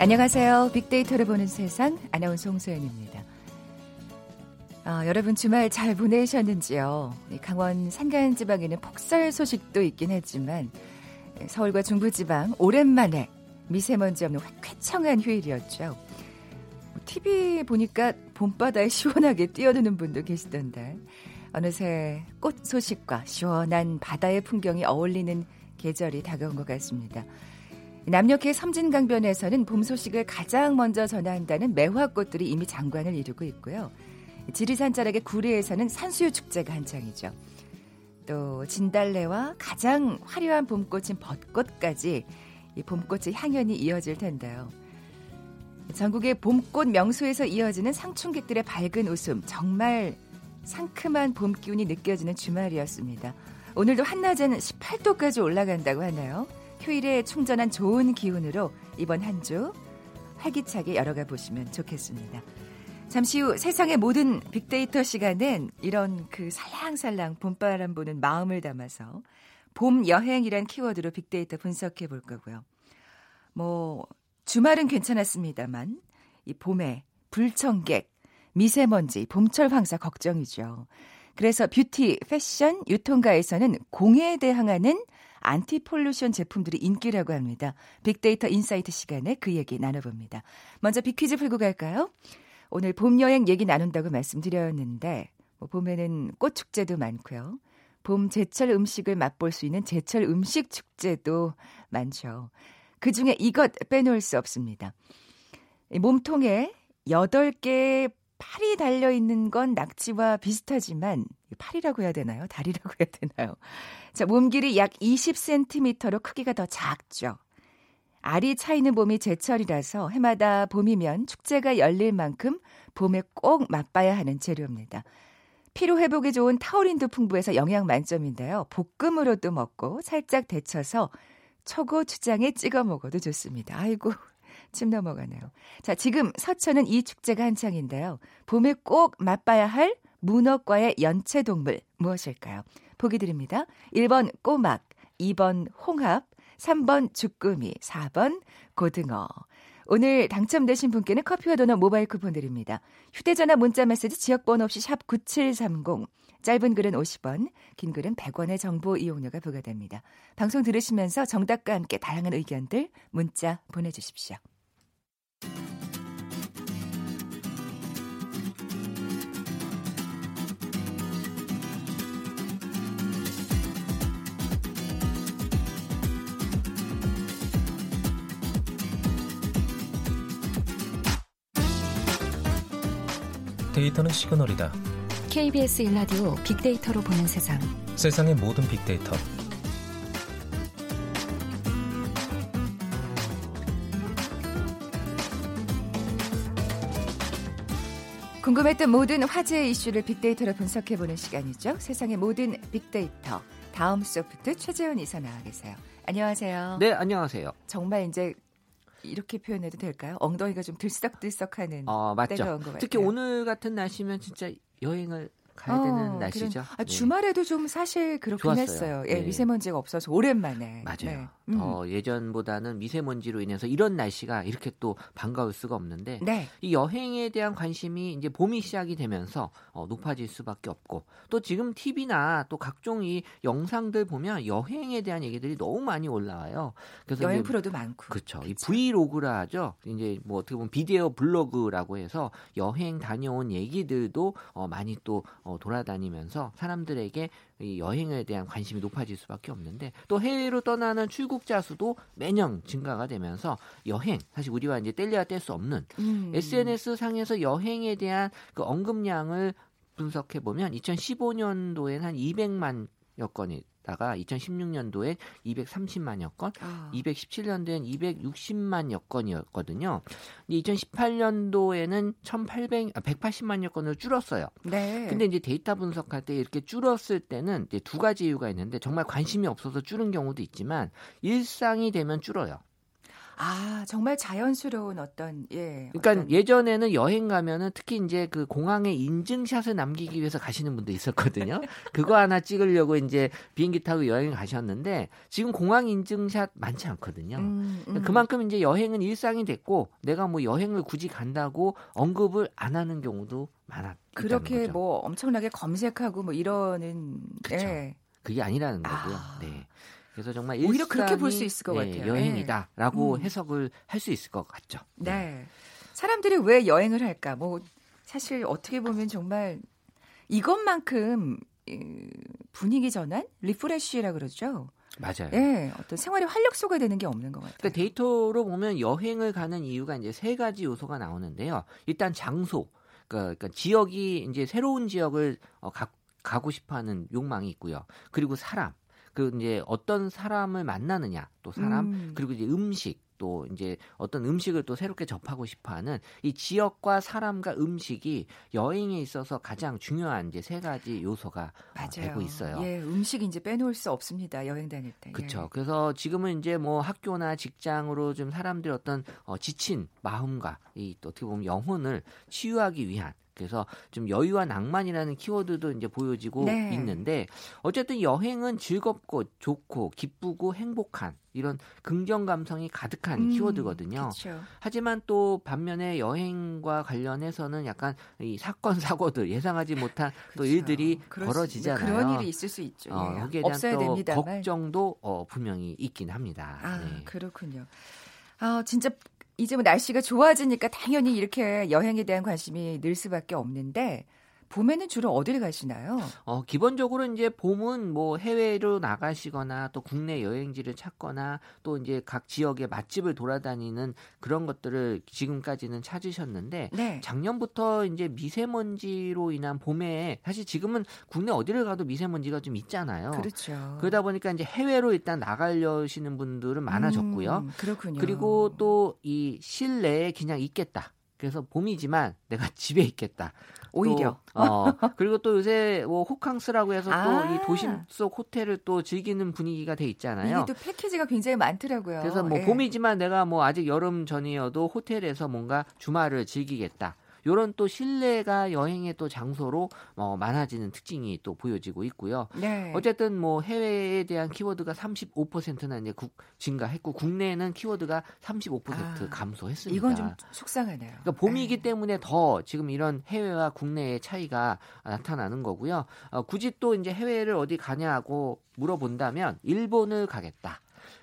안녕하세요. 빅데이터를 보는 세상 아나운서 홍소연입니다. 아, 여러분 주말 잘 보내셨는지요? 강원 산간 지방에는 폭설 소식도 있긴 했지만 서울과 중부 지방 오랜만에 미세먼지 없는 쾌청한 휴일이었죠. TV 보니까 봄바다에 시원하게 뛰어드는 분도 계시던데 어느새 꽃 소식과 시원한 바다의 풍경이 어울리는 계절이 다가온 것 같습니다. 남녘의 섬진강변에서는 봄 소식을 가장 먼저 전한다는 매화꽃들이 이미 장관을 이루고 있고요. 지리산 자락의 구리에서는 산수유 축제가 한창이죠. 또 진달래와 가장 화려한 봄꽃인 벚꽃까지 이 봄꽃의 향연이 이어질 텐데요. 전국의 봄꽃 명소에서 이어지는 상춘객들의 밝은 웃음, 정말 상큼한 봄 기운이 느껴지는 주말이었습니다. 오늘도 한낮엔 18도까지 올라간다고 하나요? 휴일에 충전한 좋은 기운으로 이번 한 주 활기차게 열어가 보시면 좋겠습니다. 잠시 후 세상의 모든 빅데이터 시간은 이런 그 살랑살랑 봄바람 부는 마음을 담아서 봄 여행이란 키워드로 빅데이터 분석해 볼 거고요. 뭐 주말은 괜찮았습니다만 이 봄에 불청객, 미세먼지, 봄철 황사 걱정이죠. 그래서 뷰티, 패션, 유통가에서는 공해에 대항하는 anti-pollution 제품들이 인기라고 합니다. 빅데이터 insight 시간에 그 얘기 나눠봅니다. 먼저 빅퀴즈 풀고 갈까요? 오늘 봄 여행 얘기 나눈다고 말씀드렸는데 뭐 봄에는 꽃 축제도 많고요. 봄 제철 음식을 맛볼 수 있는 제철 음식 축제도 많죠. 그 중에 이것 빼놓을 수 없습니다. 몸통에 8개의 팔이 달려 있는 건 낙지와 비슷하지만 팔이라고 해야 되나요? 다리라고 해야 되나요? 자, 몸 길이 약 20cm로 크기가 더 작죠. 알이 차이는 봄이 제철이라서 해마다 봄이면 축제가 열릴 만큼 봄에 꼭 맛봐야 하는 재료입니다. 피로 회복에 좋은 타우린도 풍부해서 영양 만점인데요. 볶음으로도 먹고 살짝 데쳐서 초고추장에 찍어 먹어도 좋습니다. 아이고, 침 넘어가네요. 자, 지금 서천은 이 축제가 한창인데요. 봄에 꼭 맛봐야 할 문어과의 연체 동물 무엇일까요? 보기 드립니다. 1번 꼬막, 2번 홍합, 3번 주꾸미, 4번 고등어. 오늘 당첨되신 분께는 커피와 도넛 모바일 쿠폰 드립니다. 휴대전화 문자 메시지 지역번호 없이 샵 9730. 짧은 글은 50원, 긴 글은 100원의 정보 이용료가 부과됩니다. 방송 들으시면서 정답과 함께 다양한 의견들 문자 보내주십시오. 데이터는 시그널이다. KBS 일라디오 빅데이터로 보는 세상. 세상의 모든 빅데이터. 궁금했던 모든 화제 이슈를 빅데이터로 분석해보는 시간이죠. 세상의 모든 빅데이터. 다음 소프트 최재현 이사 나와 계세요. 안녕하세요. 네, 안녕하세요. 정말 이제 이렇게 표현해도 될까요? 엉덩이가 좀 들썩들썩하는 어, 맞죠. 때가 온것 같아요. 특히 오늘 같은 날씨면 진짜 여행을 가야 되는 어, 날씨죠. 아, 주말에도 좀 사실 그렇긴 좋았어요. 했어요. 예, 네. 미세먼지가 없어서 오랜만에. 맞아요. 네. 음. 어, 예전보다는 미세먼지로 인해서 이런 날씨가 이렇게 또 반가울 수가 없는데 네. 이 여행에 대한 관심이 이제 봄이 시작이 되면서 어, 높아질 수밖에 없고 또 지금 TV나 또 각종 이 영상들 보면 여행에 대한 얘기들이 너무 많이 올라와요. 그래서 여행 프로도 많고. 그렇죠. 이. 브이로그라 하죠. 이제 뭐 어떻게 보면 비디오 블로그라고 해서 여행 다녀온 얘기들도 어, 많이 또 어, 돌아다니면서 사람들에게 이 여행에 대한 관심이 높아질 수밖에 없는데 또 해외로 떠나는 출국자 수도 매년 증가가 되면서 여행 사실 우리와 이제 뗄래야 뗄 수 없는 음. SNS 상에서 여행에 대한 그 언급량을 분석해 보면 2015년도엔 한 200만 여 건이다가 2016년도에 230만여 건, 아. 217년도엔 260만여 건이었거든요. 2018년도에는 1,800, 아, 180만여 건으로 줄었어요. 네. 근데 이제 데이터 분석할 때 이렇게 줄었을 때는 이제 두 가지 이유가 있는데 정말 관심이 없어서 줄은 경우도 있지만 일상이 되면 줄어요. 아, 정말 자연스러운 어떤 예. 그러니까 어떤 예전에는 여행 가면은 특히 이제 그 공항에 인증샷을 남기기 위해서 가시는 분도 있었거든요. 그거 하나 찍으려고 이제 비행기 타고 여행 가셨는데 지금 공항 인증샷 많지 않거든요. 음, 음. 그만큼 이제 여행은 일상이 됐고 내가 뭐 여행을 굳이 간다고 언급을 안 하는 경우도 많았. 그렇게 거죠. 뭐 엄청나게 검색하고 뭐 이러는 그쵸. 예. 그게 아니라는 거고요. 아. 네. 그래서 정말 오히려 그렇게 볼 수 있을 것 예, 같아요. 여행이다라고 음. 해석을 할 수 있을 것 같죠. 네. 사람들이 왜 여행을 할까? 뭐 사실 어떻게 보면 정말 이것만큼 이, 분위기 전환, 리프레쉬라 그러죠. 맞아요. 예, 어떤 생활의 활력소가 되는 게 없는 것 같아요. 그러니까 데이터로 보면 여행을 가는 이유가 이제 세 가지 요소가 나오는데요. 일단 장소, 그러니까, 그러니까 지역이 이제 새로운 지역을 어, 가, 가고 싶어하는 욕망이 있고요. 그리고 사람, 그 이제 어떤 사람을 만나느냐, 또 사람, 음. 그리고 이제 음식. 또 이제 어떤 음식을 또 새롭게 접하고 싶어하는 이 지역과 사람과 음식이 여행에 있어서 가장 중요한 이제 세 가지 요소가 어, 맞아요. 되고 있어요. 예, 음식 이제 빼놓을 수 없습니다. 여행 다닐 때. 그렇죠. 예. 그래서 지금은 이제 뭐 학교나 직장으로 좀 사람들이 어떤 어, 지친 마음과 이 또 어떻게 보면 영혼을 치유하기 위한 그래서 좀 여유와 낭만이라는 키워드도 이제 보여지고 네. 있는데 어쨌든 여행은 즐겁고 좋고 기쁘고 행복한 이런 긍정 감성이 가득한 음, 키워드거든요. 그렇죠. 하지만 또 반면에 여행과 관련해서는 약간 이 사건 사고들 예상하지 못한 또. 일들이 벌어지잖아요. 그런 일이 있을 수 있죠. 어, 예. 거기에 대한 또 됩니다만. 걱정도 어, 분명히 있긴 합니다. 아, 네. 그렇군요. 아, 진짜 이제 뭐 날씨가 좋아지니까 당연히 이렇게 여행에 대한 관심이 늘 수밖에 없는데 봄에는 주로 어디를 가시나요? 어, 기본적으로 이제 봄은 뭐 해외로 나가시거나 또 국내 여행지를 찾거나 또 이제 각 지역의 맛집을 돌아다니는 그런 것들을 지금까지는 찾으셨는데 네. 작년부터 이제 미세먼지로 인한 봄에 사실 지금은 국내 어디를 가도 미세먼지가 좀 있잖아요. 그렇죠. 그러다 보니까 이제 해외로 일단 나가려시는 분들은 많아졌고요. 음, 그렇군요. 그리고 또 이 실내에 그냥 있겠다. 그래서 봄이지만 내가 집에 있겠다. 오히려 또, 어, 그리고 또 요새 뭐 호캉스라고 해서 아. 또이 도심 속 호텔을 또 즐기는 분위기가 돼 있잖아요. 이게 또 패키지가 굉장히 많더라고요. 그래서 뭐 예. 봄이지만 내가 뭐 아직 여름 전이어도 호텔에서 뭔가 주말을 즐기겠다. 요런 또 실내가 여행의 또 장소로 어, 많아지는 특징이 또 보여지고 있고요. 네. 어쨌든 뭐 해외에 대한 키워드가 35%나 이제 국, 증가했고 국내에는 키워드가 35% 아, 감소했습니다. 이건 좀 속상하네요. 그러니까 봄이기 네. 때문에 더 지금 이런 해외와 국내의 차이가 나타나는 거고요. 어, 굳이 또 이제 해외를 어디 가냐고 물어본다면 일본을 가겠다.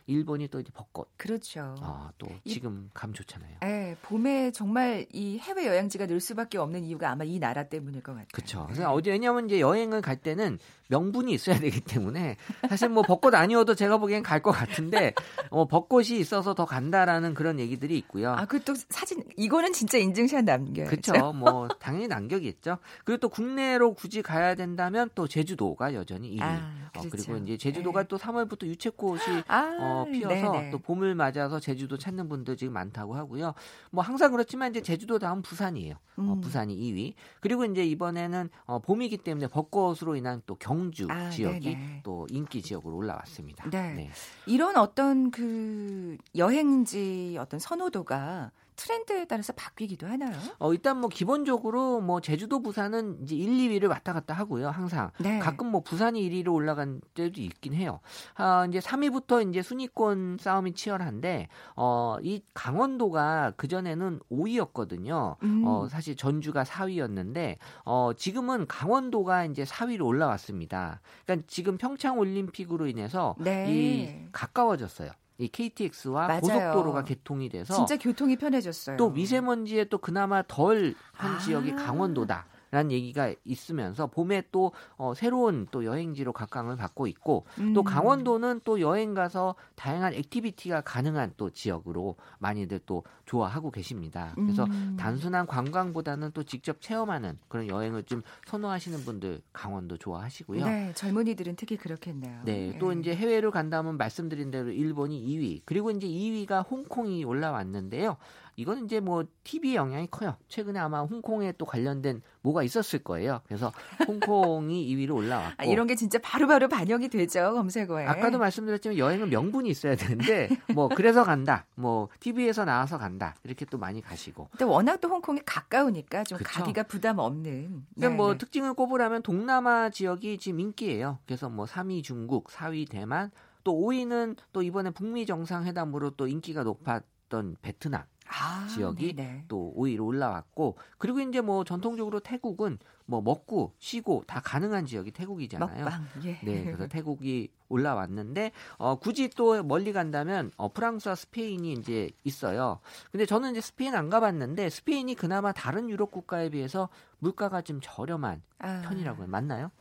일본이 또 이제 벚꽃. 그렇죠. 아, 또 이- 지금 감 좋잖아요. 예, 봄에 정말 이 해외 여행지가 늘 수밖에 없는 이유가 아마 이 나라 때문일 것 같아요. 그렇죠. 네. 그래서 어디 왜냐하면 이제 여행을 갈 때는 명분이 있어야 되기 때문에 사실 뭐 벚꽃 아니어도 제가 보기엔 갈 것 같은데 어, 벚꽃이 있어서 더 간다라는 그런 얘기들이 있고요. 아, 그 또 사진 이거는 진짜 인증샷 남겨요. 그렇죠. 뭐 당연히 남격이겠죠. 그리고 또 국내로 굳이 가야 된다면 또 제주도가 여전히 1위. 아, 어, 그렇죠. 그리고 이제 제주도가 네. 또 3월부터 유채꽃이 아, 어, 피어서 네네. 또 봄을 맞아서 제주도 찾는 분들 지금 많다고 하고요. 뭐 항상 그렇지만 이제 제주도 다음 부산이에요. 어, 음. 부산이 2위. 그리고 이제 이번에는 어, 봄이기 때문에 벚꽃으로 인한 또 경주 아, 지역이 네네. 또 인기 지역으로 올라왔습니다. 네. 이런 어떤 그 여행지 어떤 선호도가 트렌드에 따라서 바뀌기도 하나요? 어, 일단 뭐 기본적으로 뭐 제주도 부산은 이제 1, 2위를 왔다 갔다 하고요. 항상. 네. 가끔 뭐 부산이 1위로 올라간 때도 있긴 해요. 아, 이제 3위부터 이제 순위권 싸움이 치열한데 어, 이 강원도가 그 전에는 5위였거든요. 음. 어, 사실 전주가 4위였는데 어, 지금은 강원도가 이제 4위로 올라왔습니다. 그러니까 지금 평창 올림픽으로 인해서 네. 이 가까워졌어요. 이 KTX와 맞아요. 고속도로가 개통이 돼서 진짜 교통이 편해졌어요. 또 미세먼지에 또 그나마 덜한 아. 지역이 강원도다. 라는 얘기가 있으면서 봄에 또 어, 새로운 또 여행지로 각광을 받고 있고 또 음. 강원도는 또 여행 가서 다양한 activity가 가능한 또 지역으로 많이들 또 좋아하고 계십니다. 그래서 음. 단순한 관광보다는 또 직접 체험하는 그런 여행을 좀 선호하시는 분들 강원도 좋아하시고요. 네, 젊은이들은 특히 그렇겠네요. 네, 또 이제 해외로 간다면 말씀드린 대로 일본이 2위, 그리고 이제 2위가 홍콩이 올라왔는데요. 이건 이제 뭐 TV 영향이 커요. 최근에 아마 홍콩에 또 관련된 뭐가 있었을 거예요. 그래서 홍콩이 2위로 올라왔고 아, 이런 게 진짜 바로 바로 반영이 되죠 검색어에. 아까도 말씀드렸지만 여행은 명분이 있어야 되는데 뭐 그래서 간다, 뭐 TV에서 나와서 간다 이렇게 또 많이 가시고. 근데 워낙 또 홍콩이 가까우니까 좀 그쵸. 가기가 부담 없는. 근데 뭐 네. 특징을 꼽으라면 동남아 지역이 지금 인기예요. 그래서 뭐 3위 중국, 4위 대만, 또 5위는 또 이번에 북미 정상회담으로 또 인기가 높았던 베트남 아, 지역이 네네. 또 5위로 올라왔고 그리고 이제 뭐 전통적으로 태국은 뭐 먹고 쉬고 다 가능한 지역이 태국이잖아요. 먹방. 예. 네, 그래서 태국이 올라왔는데 어, 굳이 또 멀리 간다면 어, 프랑스와 스페인이 이제 있어요. 근데 저는 이제 스페인 안 가봤는데 스페인이 그나마 다른 유럽 국가에 비해서 물가가 좀 저렴한 아, 편이라고 요 맞나요?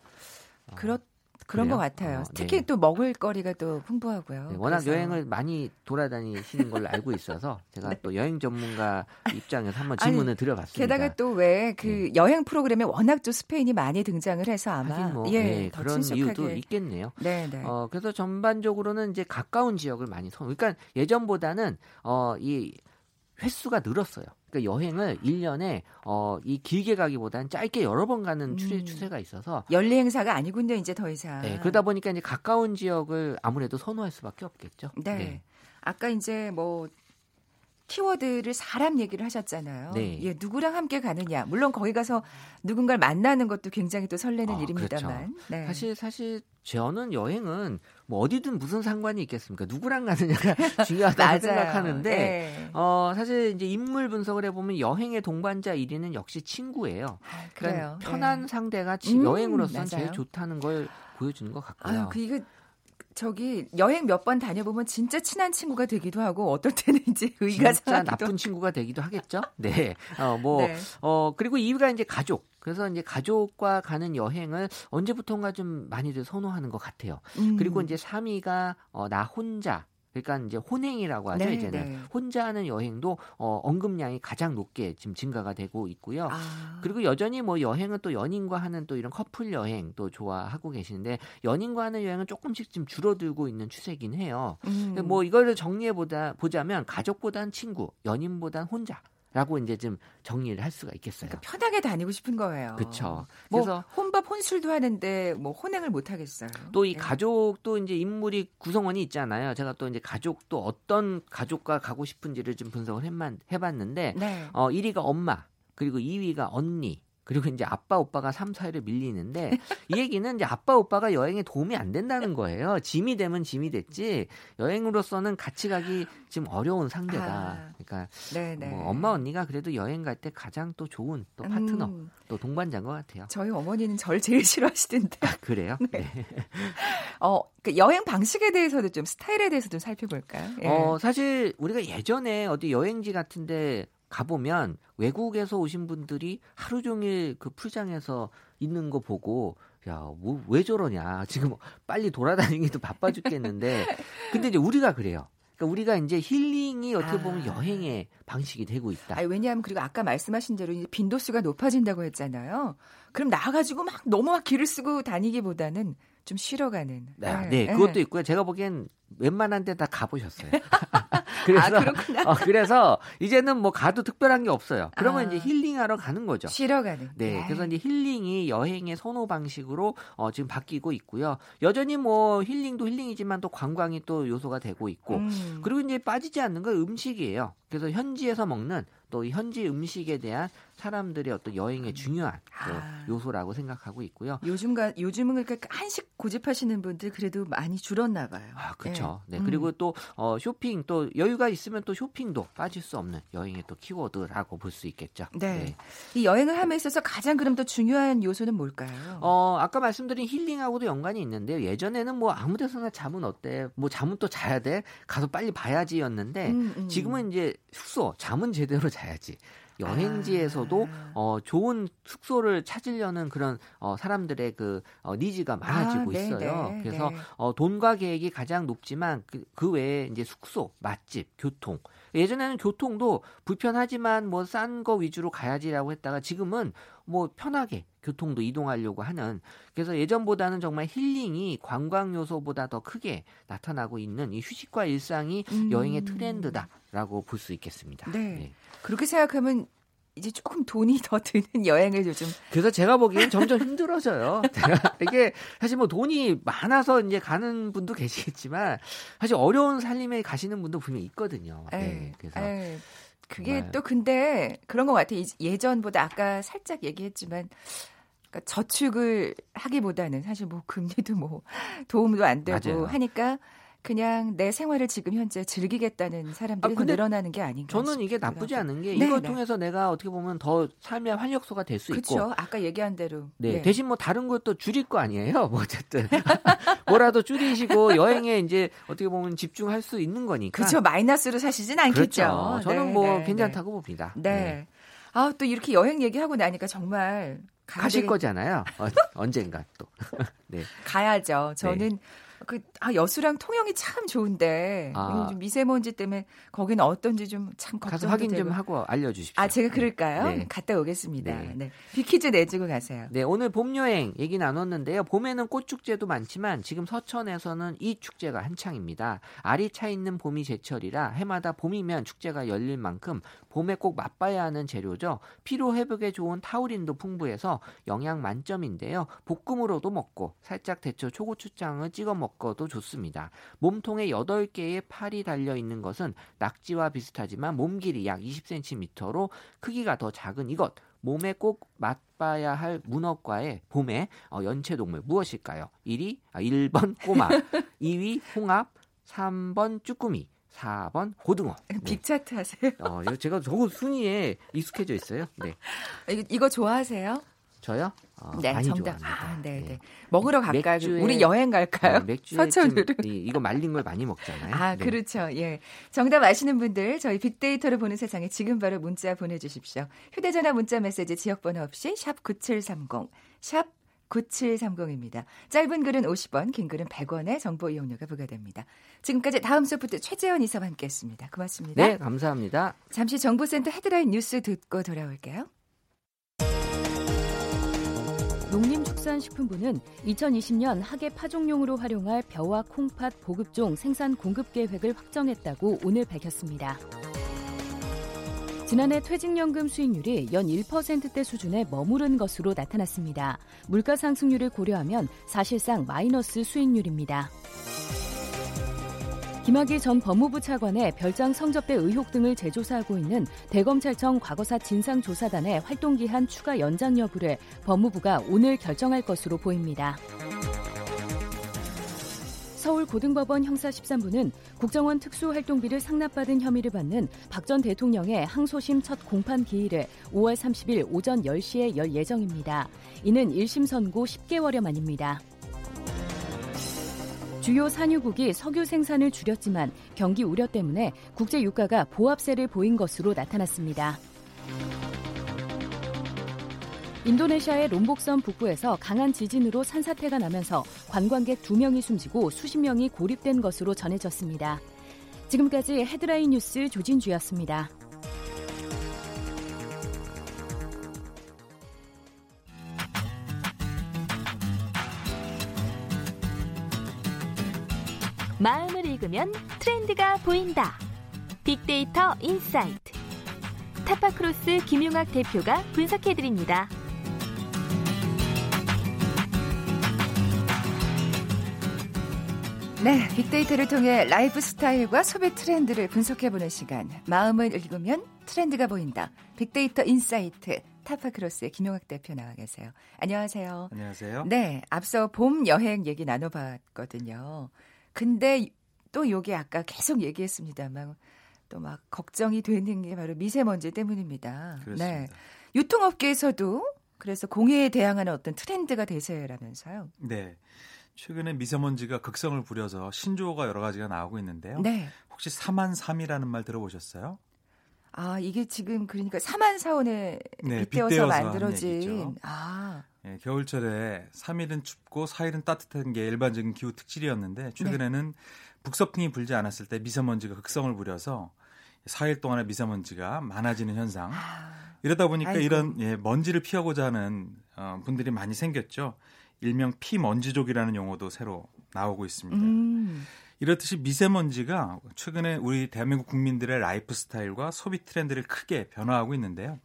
어, 그렇 그런 것 그래요? 같아요. 어, 특히 네. 또 먹을 거리가 또 풍부하고요. 네, 워낙 그래서 여행을 많이 돌아다니시는 걸로 알고 있어서 제가 또 여행 전문가 입장에서 한번 네. 아니, 질문을 드려봤습니다. 게다가 또 왜 그 여행 프로그램에 워낙 또 스페인이 많이 등장을 해서 아마 뭐 예, 네, 더 그런 친숙하게. 이유도 있겠네요. 네, 네. 어, 그래서 전반적으로는 이제 가까운 지역을 많이 선. 그러니까 예전보다는 어, 이 횟수가 늘었어요. 그러니까 여행을 1년에 어, 이 길게 가기보다는 짧게 여러 번 가는 추세, 음. 추세가 있어서 연례 행사가 아니군요, 이제 더 이상. 네, 그러다 보니까 이제 가까운 지역을 아무래도 선호할 수밖에 없겠죠. 네. 아까 이제 뭐 키워드를 사람 얘기를 하셨잖아요. 네. 예, 누구랑 함께 가느냐. 물론 거기 가서 누군가를 만나는 것도 굉장히 또 설레는 어, 일입니다만. 네. 사실 사실 저는 여행은 뭐 어디든 무슨 상관이 있겠습니까? 누구랑 가느냐가 중요하다고. 생각하는데 네. 어, 사실 이제 인물 분석을 해보면 여행의 동반자 1위는 역시 친구예요. 아, 그러니까. 편한 네. 상대가 치- 음, 여행으로서는 제일 맞아요. 좋다는 걸 보여주는 것 같고요. 아유, 그 이거 저기 여행 몇 번 다녀보면 진짜 친한 친구가 되기도 하고 어떨 때는 이제 의가 진짜 나쁜 친구가 되기도 하겠죠. 네. 어, 뭐, 네. 어, 그리고 2위가 이제 가족. 그래서 이제 가족과 가는 여행을 언제부턴가 좀 많이들 선호하는 것 같아요. 음. 그리고 이제 3위가 어, 나 혼자. 그러니까 이제 혼행이라고 하죠. 네, 이제는 네. 혼자 하는 여행도 어, 언급량이 가장 높게 지금 증가가 되고 있고요. 아. 그리고 여전히 뭐 여행은 또 연인과 하는 또 이런 커플 여행 또 좋아하고 계시는데 연인과 하는 여행은 조금씩 지금 줄어들고 있는 추세긴 해요. 음. 뭐 이거를 정리해 보다 보자면 가족보단 친구, 연인보단 혼자 라고 이제 좀 정리를 할 수가 있겠어요. 그러니까 편하게 다니고 싶은 거예요. 그쵸. 뭐 그래서 혼밥 혼술도 하는데 뭐 혼행을 못 하겠어요. 또이 네. 가족도 이제 인물이 구성원이 있잖아요. 제가 또 이제 가족도 어떤 가족과 가고 싶은지를 좀 분석을 해만, 해봤는데 네. 어 1위가 엄마, 그리고 2위가 언니, 그리고 이제 아빠 오빠가 3, 4위를 밀리는데 이 얘기는 이제 아빠 오빠가 여행에 도움이 안 된다는 거예요. 짐이 되면 짐이 됐지 여행으로서는 같이 가기 지금 어려운 상대다. 아. 그러니까 네, 네. 뭐 엄마 언니가 그래도 여행 갈 때 가장 또 좋은 또 파트너, 음, 또 동반자인 것 같아요. 저희 어머니는 절 제일 싫어하시던데. 아, 그래요? 네. 어, 그 여행 방식에 대해서도 좀 스타일에 대해서 좀 살펴볼까요? 예. 어, 사실 우리가 예전에 어디 여행지 같은데 가보면 외국에서 오신 분들이 하루 종일 그 풀장에서 있는 거 보고 야, 뭐, 왜 저러냐. 지금 빨리 돌아다니기도 바빠 죽겠는데. 근데 이제 우리가 그래요. 그러니까 우리가 이제 힐링이 어떻게 보면 아. 여행의 방식이 되고 있다. 아니, 왜냐하면 그리고 아까 말씀하신 대로 이제 빈도수가 높아진다고 했잖아요. 그럼 나가지고 막 너무 막 길을 쓰고 다니기보다는 좀 쉬러 가는. 네, 예, 네, 예. 그것도 있고요. 제가 보기엔 웬만한 데 다 가보셨어요. 그래서 아, 그렇구나. 어, 그래서 이제는 뭐 가도 특별한 게 없어요. 그러면 아. 이제 힐링하러 가는 거죠. 쉬러 가는. 네, 예. 그래서 이제 힐링이 여행의 선호 방식으로 어, 지금 바뀌고 있고요. 여전히 뭐 힐링도 힐링이지만 또 관광이 또 요소가 되고 있고, 음. 그리고 이제 빠지지 않는 건 음식이에요. 그래서 현지에서 먹는 또이 현지 음식에 대한 사람들의 어떤 여행의 중요한 또 아. 요소라고 생각하고 있고요. 요즘가 요즘은 그러니까 한식 고집하시는 분들 그래도 많이 줄었나 봐요. 아, 그렇죠. 예. 네, 그리고 또 어, 쇼핑 또 여유가 있으면 또 쇼핑도 빠질 수 없는 여행의 또 키워드라고 볼 수 있겠죠. 네. 이 여행을 함에 있어서 가장 그럼 더 중요한 요소는 뭘까요? 어, 아까 말씀드린 힐링하고도 연관이 있는데요. 예전에는 뭐 아무 데서나 잠은 어때? 뭐 잠은 또 자야 돼? 가서 빨리 봐야지였는데 음, 음. 지금은 이제 숙소, 잠은 제대로 자야지. 여행지에서도 아. 어, 좋은 숙소를 찾으려는 그런 어, 사람들의 그 어, 니즈가 많아지고 아, 네, 있어요. 네, 그래서 네. 어, 돈과 계획이 가장 높지만 그, 그 외에 이제 숙소, 맛집, 교통. 예전에는 교통도 불편하지만 뭐 싼 거 위주로 가야지라고 했다가 지금은 뭐 편하게 교통도 이동하려고 하는 그래서 예전보다는 정말 힐링이 관광 요소보다 더 크게 나타나고 있는 이 휴식과 일상이 음. 여행의 트렌드다라고 볼 수 있겠습니다. 네. 그렇게 생각하면 이제 조금 돈이 더 드는 여행을 요즘 그래서 제가 보기엔 점점 힘들어져요. 이게 사실 뭐 돈이 많아서 이제 가는 분도 계시겠지만 사실 어려운 살림에 가시는 분도 분명 히 있거든요. 에이, 네, 그래서 에이, 그게 정말. 또 근데 그런 것 같아요. 이- 예전보다 아까 살짝 얘기했지만 그러니까 저축을 하기보다는 사실 뭐 금리도 뭐 도움도 안 되고 맞아요. 하니까 그냥 내 생활을 지금 현재 즐기겠다는 사람들이 아, 늘어나는 게 아닌가 저는 이게 싶기도 나쁘지 하고. 않은 게 네, 이걸 네. 통해서 내가 어떻게 보면 더 삶의 활력소가 될 수 있고 그렇죠. 아까 얘기한 대로 네, 예. 대신 뭐 다른 것도 줄일 거 아니에요. 뭐 어쨌든 뭐라도 줄이시고 여행에 이제 어떻게 보면 집중할 수 있는 거니까. 그렇죠. 마이너스로 사시진 않겠죠. 그렇죠. 저는 네,뭐 네, 괜찮다고 봅니다. 네. 네. 아, 또 이렇게 여행 얘기하고 나니까 정말 가실 거잖아요. 어, 언젠가 또. 네. 가야죠. 저는 그 아, 여수랑 통영이 참 좋은데 아. 미세먼지 때문에 거기는 어떤지 좀참 가서 확인 되고. 좀 하고 알려주십시오. 아, 제가 그럴까요? 네. 갔다 오겠습니다. 네. 네. 비키즈 내주고 가세요. 네, 오늘 봄 여행 얘기 나눴는데요. 봄에는 꽃 축제도 많지만 지금 서천에서는 이 축제가 한창입니다. 알이 차 있는 봄이 제철이라 해마다 봄이면 축제가 열릴 만큼 봄에 꼭 맛봐야 하는 재료죠. 피로 회복에 좋은 타우린도 풍부해서 영양 만점인데요. 볶음으로도 먹고 살짝 데쳐 초고추장을 찍어 먹 어도 좋습니다. 몸통에 8개의 팔이 달려 있는 것은 낙지와 비슷하지만 몸 길이 약 20cm로 크기가 더 작은 이것. 몸에 꼭 맛봐야 할 문어과의 봄의 어, 연체동물 무엇일까요? 1위 아, 1번 꼬마, 2위 홍합, 3번 쭈꾸미, 4번 고등어. 네. 빅차트 하세요. 어, 제가 저거 순위에 익숙해져 있어요. 네. 이거, 이거 좋아하세요? 저요? 어, 네, 많이 정답. 좋아합니다. 아, 네, 네. 먹으러 갈까요? 맥주에- 우리 여행 갈까요? 어, 서천으로. 좀 이- 이거 말린 걸 많이 먹잖아요. 아, 네. 그렇죠. 예. 정답 아시는 분들 저희 빅데이터를 보는 세상에 지금 바로 문자 보내 주십시오. 휴대 전화 문자 메시지 지역 번호 없이 샵 9730, 샵 9730입니다. 짧은 글은 50원, 긴 글은 100원의 정보 이용료가 부과됩니다. 지금까지 다음 소프트 최재원 이사와 함께했습니다. 고맙습니다. 네, 감사합니다. 잠시 정보센터 헤드라인 뉴스 듣고 돌아올게요. 농림축산식품부는 2020년 하계 파종용으로 활용할 벼와 콩팥 보급종 생산 공급 계획을 확정했다고 오늘 밝혔습니다. 지난해 퇴직연금 수익률이 연 1%대 수준에 머무른 것으로 나타났습니다. 물가 상승률을 고려하면 사실상 마이너스 수익률입니다. 김학의 전 법무부 차관의 별장 성접대 의혹 등을 재조사하고 있는 대검찰청 과거사 진상조사단의 활동기한 추가 연장 여부를 법무부가 오늘 결정할 것으로 보입니다. 서울고등법원 형사 13부는 국정원 특수활동비를 상납받은 혐의를 받는 박 전 대통령의 항소심 첫 공판 기일을 5월 30일 오전 10시에 열 예정입니다. 이는 1심 선고 10개월여 만입니다. 주요 산유국이 석유 생산을 줄였지만 경기 우려 때문에 국제 유가가 보합세를 보인 것으로 나타났습니다. 인도네시아의 롬복섬 북부에서 강한 지진으로 산사태가 나면서 관광객 2명이 숨지고 수십 명이 고립된 것으로 전해졌습니다. 지금까지 헤드라인 뉴스 조진주였습니다. 마음을 읽으면 트렌드가 보인다. 빅데이터 insight. 타파크로스 김용학 대표가 분석해드립니다. 네, 빅데이터를 통해 라이프 스타일과 소비 트렌드를 분석해보는 시간. 마음을 읽으면 트렌드가 보인다. 빅데이터 insight. 타파크로스의 김용학 대표 나와 계세요. 안녕하세요. 안녕하세요. 네, 앞서 봄 여행 얘기 나눠봤거든요. 근데 또 요게 아까 계속 얘기했습니다만 또 막 걱정이 되는 게 바로 미세먼지 때문입니다. 그렇습니다. 네. 유통업계에서도 그래서 공해에 대항하는 어떤 트렌드가 대세라면서요. 네. 최근에 미세먼지가 극성을 부려서 신조어가 여러 가지가 나오고 있는데요. 네. 혹시 3만3이라는 말 들어보셨어요? 아, 이게 지금 그러니까 사만 사원에 네, 빗대어서 빗대어서 만들어진. 아, 예, 겨울철에 3일은 춥고 4일은 따뜻한 게 일반적인 기후 특질이었는데 최근에는 북서풍이 불지 않았을 때 미세먼지가 극성을 부려서 4일 동안의 미세먼지가 많아지는 현상. 아 이러다 보니까 아이고. 이런 예, 먼지를 피하고자 하는 어, 분들이 많이 생겼죠. 일명 피먼지족이라는 용어도 새로 나오고 있습니다. 음. 이렇듯이 미세먼지가 최근에 우리 대한민국 국민들의 라이프 스타일과 소비 트렌드를 크게 변화하고 있는데요.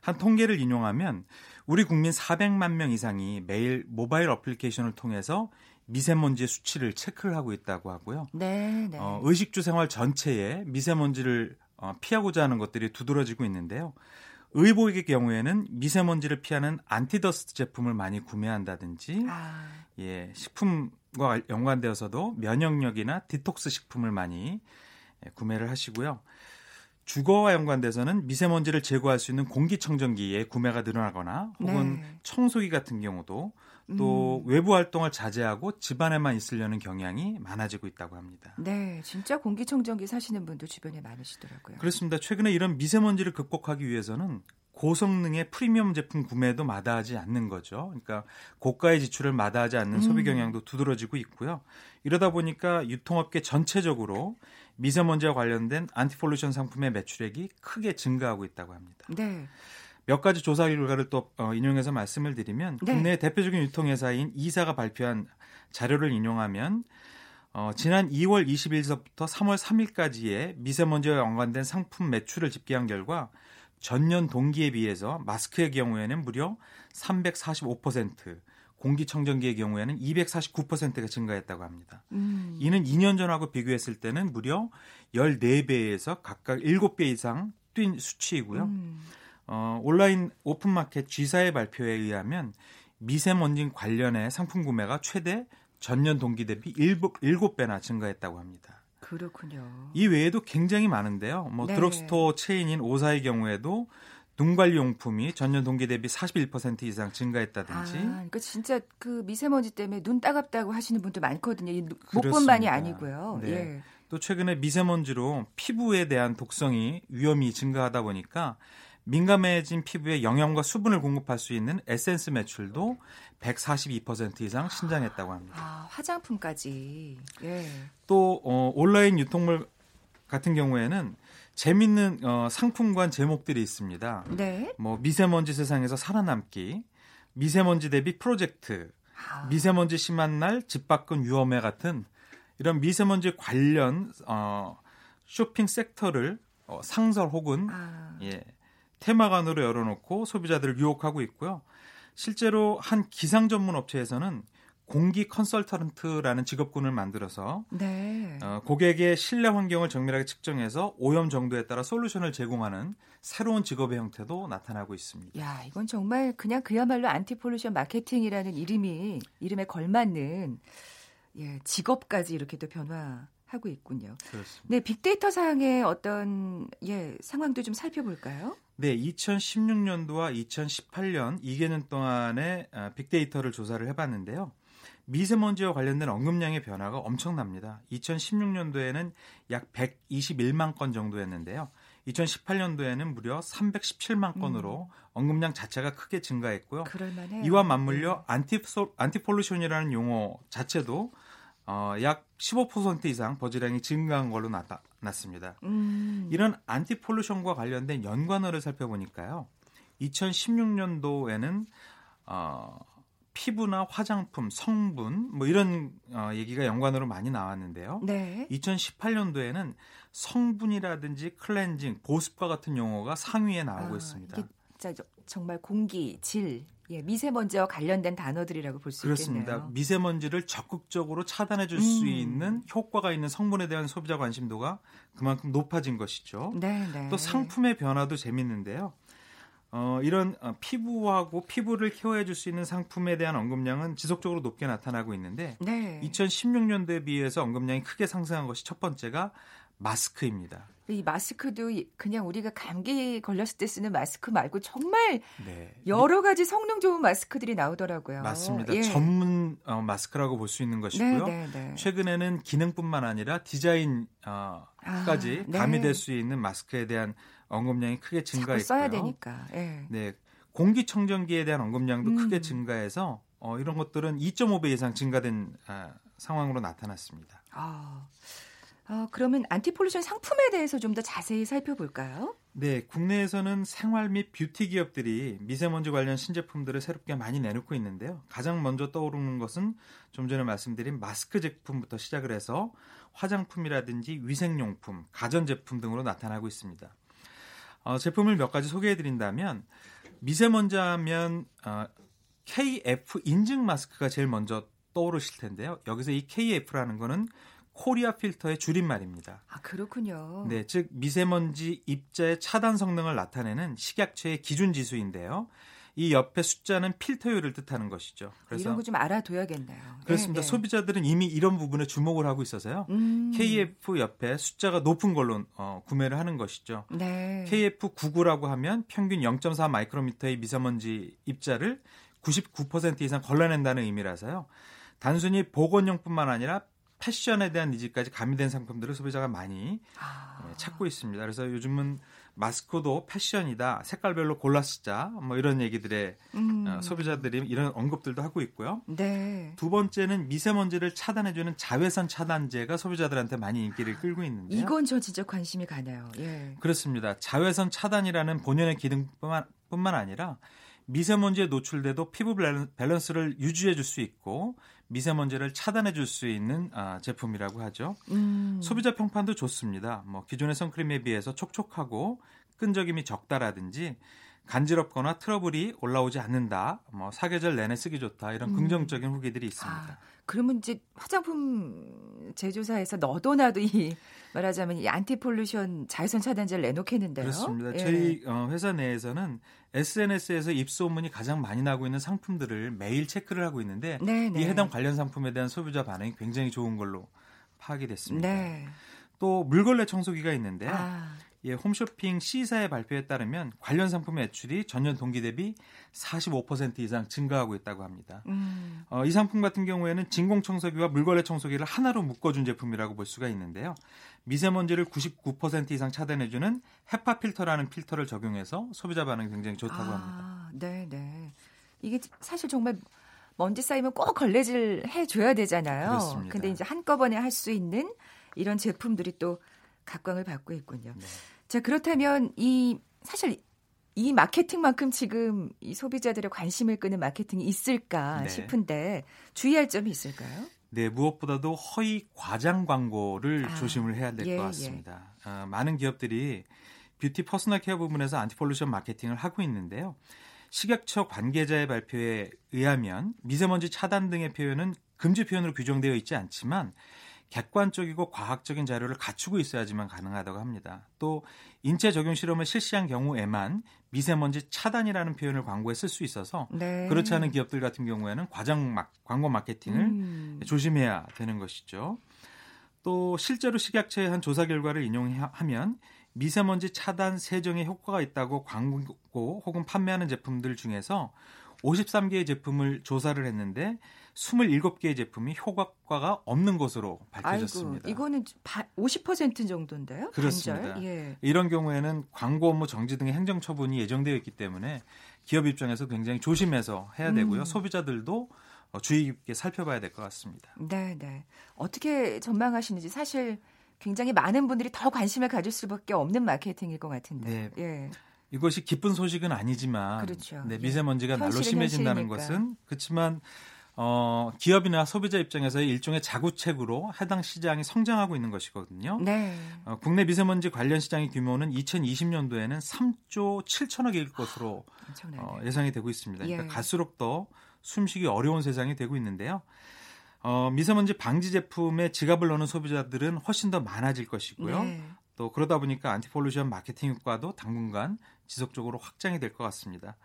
한 통계를 인용하면 우리 국민 400만 명 이상이 매일 모바일 어플리케이션을 통해서 미세먼지의 수치를 체크를 하고 있다고 하고요. 네, 네. 어, 의식주 생활 전체에 미세먼지를 어, 피하고자 하는 것들이 두드러지고 있는데요. 의복의 경우에는 미세먼지를 피하는 anti-dust 제품을 많이 구매한다든지, 아, 예, 식품과 연관되어서도 면역력이나 디톡스 식품을 많이 예, 구매를 하시고요. 주거와 연관돼서는 미세먼지를 제거할 수 있는 공기청정기의 구매가 늘어나거나 혹은 네. 청소기 같은 경우도 또 음. 외부 활동을 자제하고 집안에만 있으려는 경향이 많아지고 있다고 합니다. 네, 진짜 공기청정기 사시는 분도 주변에 많으시더라고요. 그렇습니다. 최근에 이런 미세먼지를 극복하기 위해서는 고성능의 프리미엄 제품 구매도 마다하지 않는 거죠. 그러니까 고가의 지출을 마다하지 않는 소비 음. 경향도 두드러지고 있고요. 이러다 보니까 유통업계 전체적으로 미세먼지와 관련된 안티폴루션 상품의 매출액이 크게 증가하고 있다고 합니다. 네, 몇 가지 조사 결과를 또 어, 인용해서 말씀을 드리면 네. 국내 대표적인 유통회사인 이사가 발표한 자료를 인용하면 어, 지난 2월 20일서부터 3월 3일까지의 미세먼지와 연관된 상품 매출을 집계한 결과 전년 동기에 비해서 마스크의 경우에는 무려 345%, 공기청정기의 경우에는 249%가 증가했다고 합니다. 음. 이는 2년 전하고 비교했을 때는 무려 14배에서 각각 7배 이상 뛴 수치이고요. 음. 어, 온라인 오픈마켓 G사의 발표에 의하면 미세먼지 관련의 상품 구매가 최대 전년 동기 대비 7, 7배나 증가했다고 합니다. 그렇군요. 이 외에도 굉장히 많은데요. 뭐 네. 드럭스토어 체인인 오사의 경우에도 눈관리 용품이 전년 동기 대비 41% 이상 아, 증가했다든지 그러니까 진짜 그 미세먼지 때문에 눈 따갑다고 하시는 분도 많거든요. 이 그렇습니다. 목뿐만이 아니고요. 네. 예. 또 최근에 미세먼지로 피부에 대한 독성이 위험이 증가하다 보니까 민감해진 피부에 영양과 수분을 공급할 수 있는 에센스 매출도 142% 이상 신장했다고 합니다. 아, 화장품까지. 예. 또 어, 온라인 유통물 같은 경우에는 재밌는 어, 상품관 제목들이 있습니다. 네. 뭐 미세먼지 세상에서 살아남기, 미세먼지 대비 프로젝트, 아, 미세먼지 심한 날 집 밖은 위험해 같은 이런 미세먼지 관련 어, 쇼핑 sector를 어, 상설 혹은 아, 예, 테마관으로 열어놓고 소비자들을 유혹하고 있고요. 실제로 한 기상 전문 업체에서는 공기 컨설턴트라는 직업군을 만들어서 네. 어, 고객의 실내 환경을 정밀하게 측정해서 오염 정도에 따라 솔루션을 제공하는 새로운 직업의 형태도 나타나고 있습니다. 야, 이건 정말 그냥 그야말로 anti-pollution 마케팅이라는 이름이 이름에 걸맞는 예, 직업까지 이렇게 또 변화 하고 있군요. 그렇습니다. 네, 빅데이터 상의 어떤 예, 상황도 좀 살펴볼까요? 네, 2016년도와 2018년 2개년 동안의 아, 빅데이터를 조사를 해봤는데요. 미세먼지와 관련된 언급량의 변화가 엄청납니다. 2016년도에는 약 121만 건 정도였는데요. 2018년도에는 무려 317만 건으로 언급량 자체가 크게 증가했고요. 그럴 만해요. 이와 맞물려 안티소, 안티폴루션이라는 용어 자체도 어, 약 15% 이상 버즈량이 증가한 걸로 나타 났습니다. 음. 이런 안티폴루션과 관련된 연관어를 살펴보니까요. 2016년도에는 어, 피부나 화장품, 성분 뭐 이런 어, 얘기가 연관어로 많이 나왔는데요. 네. 2018년도에는 성분이라든지 클렌징, 보습과 같은 용어가 상위에 나오고 아, 있습니다. 정말 공기, 질, 예, 미세먼지와 관련된 단어들이라고 볼수 그렇습니다. 있겠네요. 미세먼지를 적극적으로 차단해 줄수 음. 있는 효과가 있는 성분에 대한 소비자 관심도가 그만큼 높아진 것이죠. 네, 네. 또 상품의 변화도 재밌는데요. 어, 이런 어, 피부하고 피부를 케어해 줄 수 있는 상품에 대한 언급량은 지속적으로 높게 나타나고 있는데 네. 2016년도에 비해서 언급량이 크게 상승한 것이 첫 번째가 마스크입니다. 이 마스크도 이- 그냥 우리가 감기 걸렸을 때 쓰는 마스크 말고 정말 네. 여러 가지 성능 좋은 마스크들이 나오더라고요. 맞습니다. 예. 전문 어, 마스크라고 볼 수 있는 것이고요. 네, 네, 네. 최근에는 기능뿐만 아니라 디자인까지 아, 가미될 네. 수 있는 마스크에 대한 언급량이 크게 증가했고요. 써야 되니까. 예. 네, 공기청정기에 대한 언급량도 음. 크게 증가해서 어, 이런 것들은 2.5배 이상 증가된 아, 상황으로 나타났습니다. 아, 어, 그러면 안티폴루션 상품에 대해서 좀 더 자세히 살펴볼까요? 네, 국내에서는 생활 및 뷰티 기업들이 미세먼지 관련 신제품들을 새롭게 많이 내놓고 있는데요. 가장 먼저 떠오르는 것은 좀 전에 말씀드린 마스크 제품부터 시작을 해서 화장품이라든지 위생용품, 가전제품 등으로 나타나고 있습니다. 어, 제품을 몇 가지 소개해 드린다면 미세먼지 하면 어, KF 인증 마스크가 제일 먼저 떠오르실 텐데요. 여기서 이 KF라는 거는 코리아 필터의 줄임말입니다. 아, 그렇군요. 네, 즉 미세먼지 입자의 차단 성능을 나타내는 식약처의 기준 지수인데요. 이 옆에 숫자는 필터율을 뜻하는 것이죠. 그래서 이런 거 좀 알아둬야겠네요. 그렇습니다. 네, 네. 소비자들은 이미 이런 부분에 주목을 하고 있어서요. 음. KF 옆에 숫자가 높은 걸로 어, 구매를 하는 것이죠. 네. KF99라고 하면 평균 0.4 마이크로미터의 미세먼지 입자를 99% 이상 걸러낸다는 의미라서요. 단순히 보건용뿐만 아니라 패션에 대한 니즈까지 가미된 상품들을 소비자가 많이 아. 네, 찾고 있습니다. 그래서 요즘은 마스크도 패션이다, 색깔별로 골라 쓰자, 뭐 이런 얘기들에 음. 어, 소비자들이 이런 언급들도 하고 있고요. 네. 두 번째는 미세먼지를 차단해주는 자외선 차단제가 소비자들한테 많이 인기를 끌고 있는데요. 이건 저 진짜 관심이 가네요. 예. 그렇습니다. 자외선 차단이라는 본연의 기능뿐만 뿐만 아니라 미세먼지에 노출돼도 피부 밸런스를 유지해 줄 수 있고 미세먼지를 차단해 줄 수 있는 아, 제품이라고 하죠. 음. 소비자 평판도 좋습니다. 뭐 기존의 선크림에 비해서 촉촉하고 끈적임이 적다라든지 간지럽거나 트러블이 올라오지 않는다. 뭐 사계절 내내 쓰기 좋다. 이런 음. 긍정적인 후기들이 있습니다. 아, 그러면 이제 화장품 제조사에서 너도 나도 이 말하자면 이 안티폴루션 자외선 차단제를 내놓겠는데요. 그렇습니다. 예. 저희 어, 회사 내에서는 SNS에서 입소문이 가장 많이 나고 있는 상품들을 매일 체크를 하고 있는데 네네. 이 네. 해당 관련 상품에 대한 소비자 반응이 굉장히 좋은 걸로 파악이 됐습니다. 네. 또 물걸레 청소기가 있는데요. 아. 예, 홈쇼핑 C사의 발표에 따르면 관련 상품 매출이 전년 동기 대비 45% 이상 증가하고 있다고 합니다. 음. 어, 이 상품 같은 경우에는 진공 청소기와 물걸레 청소기를 하나로 묶어준 제품이라고 볼 수가 있는데요. 미세먼지를 99% 이상 차단해주는 헤파 필터라는 필터를 적용해서 소비자 반응이 굉장히 좋다고 아, 합니다. 네, 네. 이게 사실 정말 먼지 쌓이면 꼭 걸레질 해줘야 되잖아요. 그렇습니다. 근데 이제 한꺼번에 할 수 있는 이런 제품들이 또 각광을 받고 있군요. 네. 자, 그렇다면 이 사실 이 마케팅만큼 지금 이 소비자들의 관심을 끄는 마케팅이 있을까 네. 싶은데 주의할 점이 있을까요? 네, 무엇보다도 허위 과장 광고를 아, 조심을 해야 될것 예, 같습니다. 예. 어, 많은 기업들이 beauty personal care 부분에서 anti-pollution 마케팅을 하고 있는데요. 식약처 관계자의 발표에 의하면 미세먼지 차단 등의 표현은 금지 표현으로 규정되어 있지 않지만 객관적이고 과학적인 자료를 갖추고 있어야지만 가능하다고 합니다. 또 인체 적용 실험을 실시한 경우에만 미세먼지 차단이라는 표현을 광고에 쓸 수 있어서 네. 그렇지 않은 기업들 같은 경우에는 과장 막, 광고 마케팅을 음. 조심해야 되는 것이죠. 또 실제로 식약처의 한 조사 결과를 인용하면 미세먼지 차단 세정에 효과가 있다고 광고 혹은 판매하는 제품들 중에서 53개의 제품을 조사를 했는데 27개의 제품이 효과가 없는 것으로 밝혀졌습니다. 아이고, 이거는 50% 정도인데요? 그렇습니다. 예. 이런 경우에는 광고 업무 정지 등의 행정 처분이 예정되어 있기 때문에 기업 입장에서 굉장히 조심해서 해야 되고요. 음. 소비자들도 주의 깊게 살펴봐야 될 것 같습니다. 네, 네. 어떻게 전망하시는지 사실 굉장히 많은 분들이 더 관심을 가질 수밖에 없는 마케팅일 것 같은데. 네. 예. 이것이 기쁜 소식은 아니지만 그렇죠. 네, 예. 미세먼지가 예. 날로 심해진다는 현실이니까. 것은 그렇지만 어, 기업이나 소비자 입장에서 일종의 자구책으로 해당 시장이 성장하고 있는 것이거든요. 네. 어, 국내 미세먼지 관련 시장의 규모는 2020년도에는 3조 7천억일 것으로 어, 예상이 되고 있습니다. 그러니까 예. 갈수록 더 숨쉬기 어려운 세상이 되고 있는데요. 어, 미세먼지 방지 제품에 지갑을 여는 소비자들은 훨씬 더 많아질 것이고요. 네. 또 그러다 보니까 anti-pollution 마케팅 효과도 당분간 지속적으로 확장이 될 것 같습니다.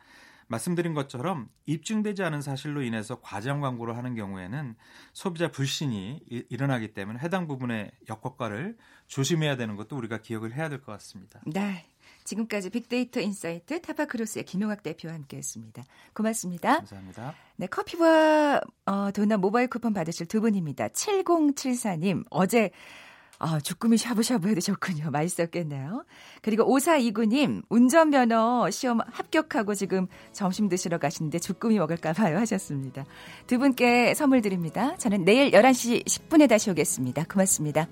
말씀드린 것처럼 입증되지 않은 사실로 인해서 과장 광고를 하는 경우에는 소비자 불신이 이, 일어나기 때문에 해당 부분의 역효과를 조심해야 되는 것도 우리가 기억을 해야 될 것 같습니다. 네. 지금까지 빅데이터 insight 타파크로스의 김용학 대표와 함께했습니다. 고맙습니다. 감사합니다. 네, 커피와 어, 도넛 모바일 쿠폰 받으실 두 분입니다. 7074님 어제 아, 주꾸미 샤브샤브 해도 좋군요. 맛있었겠네요. 그리고 5429님, 운전면허 시험 합격하고 지금 점심 드시러 가시는데 주꾸미 먹을까 봐요 하셨습니다. 두 분께 선물 드립니다. 저는 내일 11시 10분에 다시 오겠습니다. 고맙습니다.